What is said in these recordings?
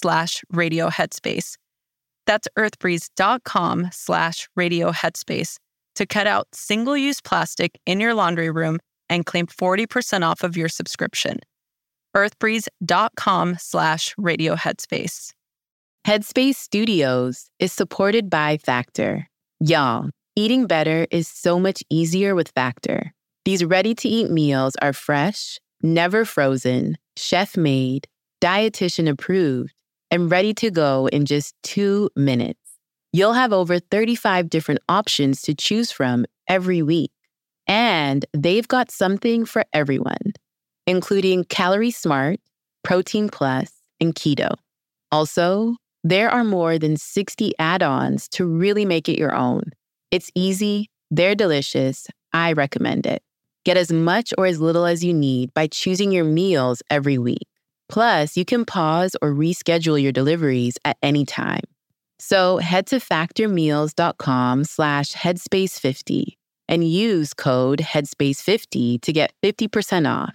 slash radio headspace. That's earthbreeze.com slash radio headspace to cut out single-use plastic in your laundry room and claim 40% off of your subscription earthbreeze.com slash radio headspace. Headspace Studios is supported by Factor. Y'all, eating better is so much easier with Factor. These ready to eat meals are fresh, never frozen, chef made, dietitian approved, and ready to go in just two minutes. You'll have over 35 different options to choose from every week. And they've got something for everyone including Calorie Smart, Protein Plus, and Keto. Also, there are more than 60 add ons to really make it your own. It's easy, they're delicious. I recommend it. Get as much or as little as you need by choosing your meals every week. Plus, you can pause or reschedule your deliveries at any time. So head to factormeals.com slash headspace50 and use code headspace50 to get 50% off.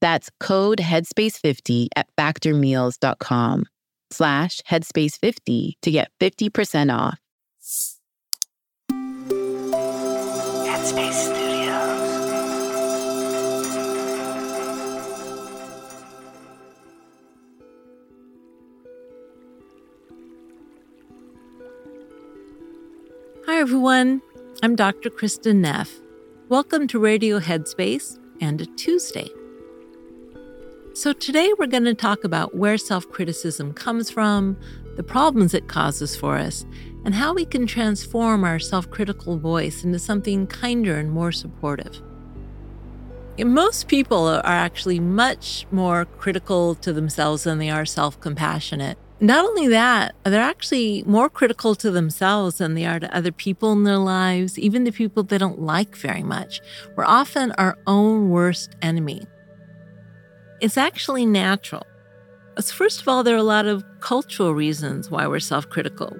That's code headspace50 at factormeals.com slash headspace50 to get 50% off. Headspace Studios. Everyone. I'm Dr. Kristin Neff. Welcome to Radio Headspace and a Tuesday. So, today we're going to talk about where self criticism comes from, the problems it causes for us, and how we can transform our self critical voice into something kinder and more supportive. Most people are actually much more critical to themselves than they are self compassionate. Not only that, they're actually more critical to themselves than they are to other people in their lives, even the people they don't like very much. We're often our own worst enemy. It's actually natural. First of all, there are a lot of cultural reasons why we're self critical.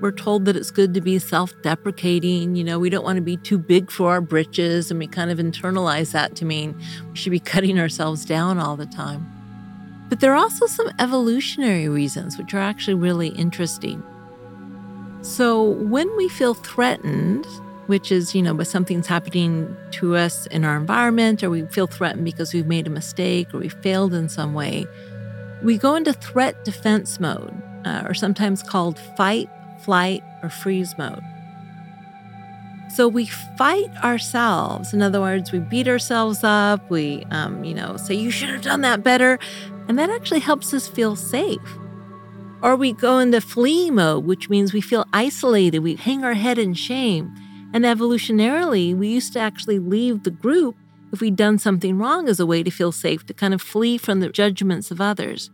We're told that it's good to be self deprecating. You know, we don't want to be too big for our britches, and we kind of internalize that to mean we should be cutting ourselves down all the time. But there are also some evolutionary reasons, which are actually really interesting. So, when we feel threatened, which is, you know, but something's happening to us in our environment, or we feel threatened because we've made a mistake or we failed in some way, we go into threat defense mode, uh, or sometimes called fight, flight, or freeze mode. So we fight ourselves. In other words, we beat ourselves up. We, um, you know, say, you should have done that better. And that actually helps us feel safe. Or we go into flee mode, which means we feel isolated. We hang our head in shame. And evolutionarily, we used to actually leave the group if we'd done something wrong as a way to feel safe, to kind of flee from the judgments of others.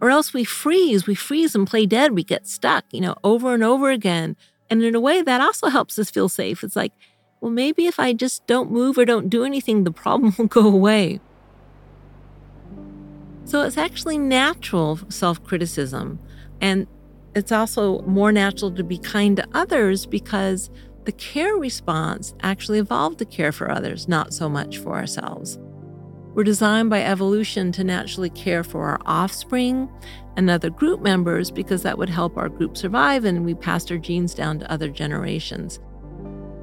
Or else we freeze, we freeze and play dead, we get stuck, you know, over and over again. And in a way, that also helps us feel safe. It's like, well, maybe if I just don't move or don't do anything, the problem will go away. So it's actually natural self criticism. And it's also more natural to be kind to others because the care response actually evolved to care for others, not so much for ourselves. We're designed by evolution to naturally care for our offspring and other group members because that would help our group survive and we passed our genes down to other generations.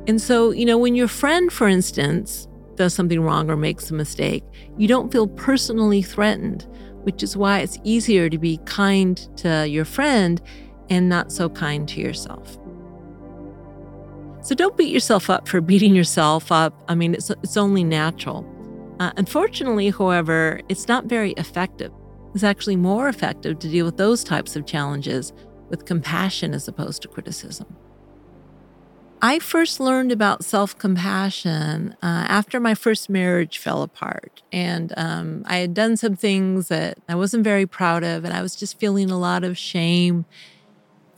And so, you know, when your friend, for instance, does something wrong or makes a mistake, you don't feel personally threatened, which is why it's easier to be kind to your friend and not so kind to yourself. So don't beat yourself up for beating yourself up. I mean, it's, it's only natural. Uh, unfortunately, however, it's not very effective. It's actually more effective to deal with those types of challenges with compassion as opposed to criticism. I first learned about self compassion uh, after my first marriage fell apart. And um, I had done some things that I wasn't very proud of, and I was just feeling a lot of shame.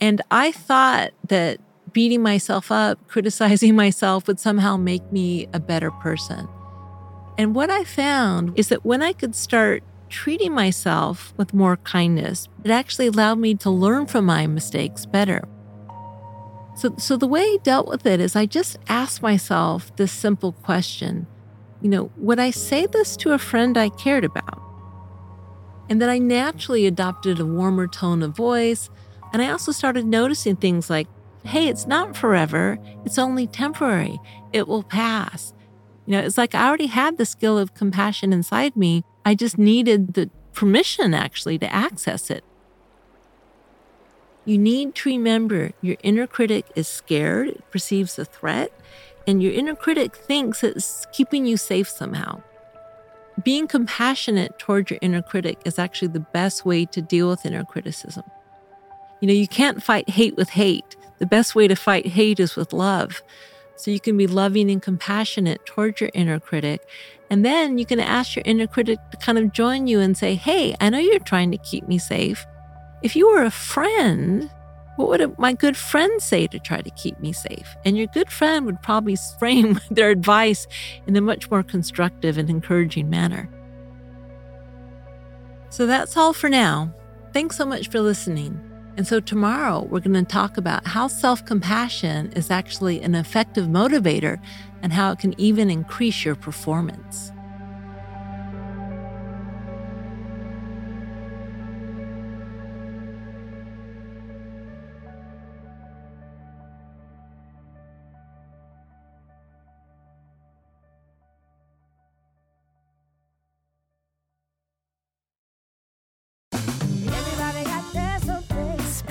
And I thought that beating myself up, criticizing myself would somehow make me a better person. And what I found is that when I could start treating myself with more kindness, it actually allowed me to learn from my mistakes better. So, so the way I dealt with it is I just asked myself this simple question you know, would I say this to a friend I cared about? And then I naturally adopted a warmer tone of voice. And I also started noticing things like, hey, it's not forever, it's only temporary, it will pass. You know, it's like I already had the skill of compassion inside me. I just needed the permission actually to access it. You need to remember your inner critic is scared, it perceives a threat, and your inner critic thinks it's keeping you safe somehow. Being compassionate toward your inner critic is actually the best way to deal with inner criticism. You know, you can't fight hate with hate. The best way to fight hate is with love. So you can be loving and compassionate toward your inner critic. And then you can ask your inner critic to kind of join you and say, Hey, I know you're trying to keep me safe. If you were a friend, what would my good friend say to try to keep me safe? And your good friend would probably frame their advice in a much more constructive and encouraging manner. So that's all for now. Thanks so much for listening. And so, tomorrow we're going to talk about how self compassion is actually an effective motivator and how it can even increase your performance.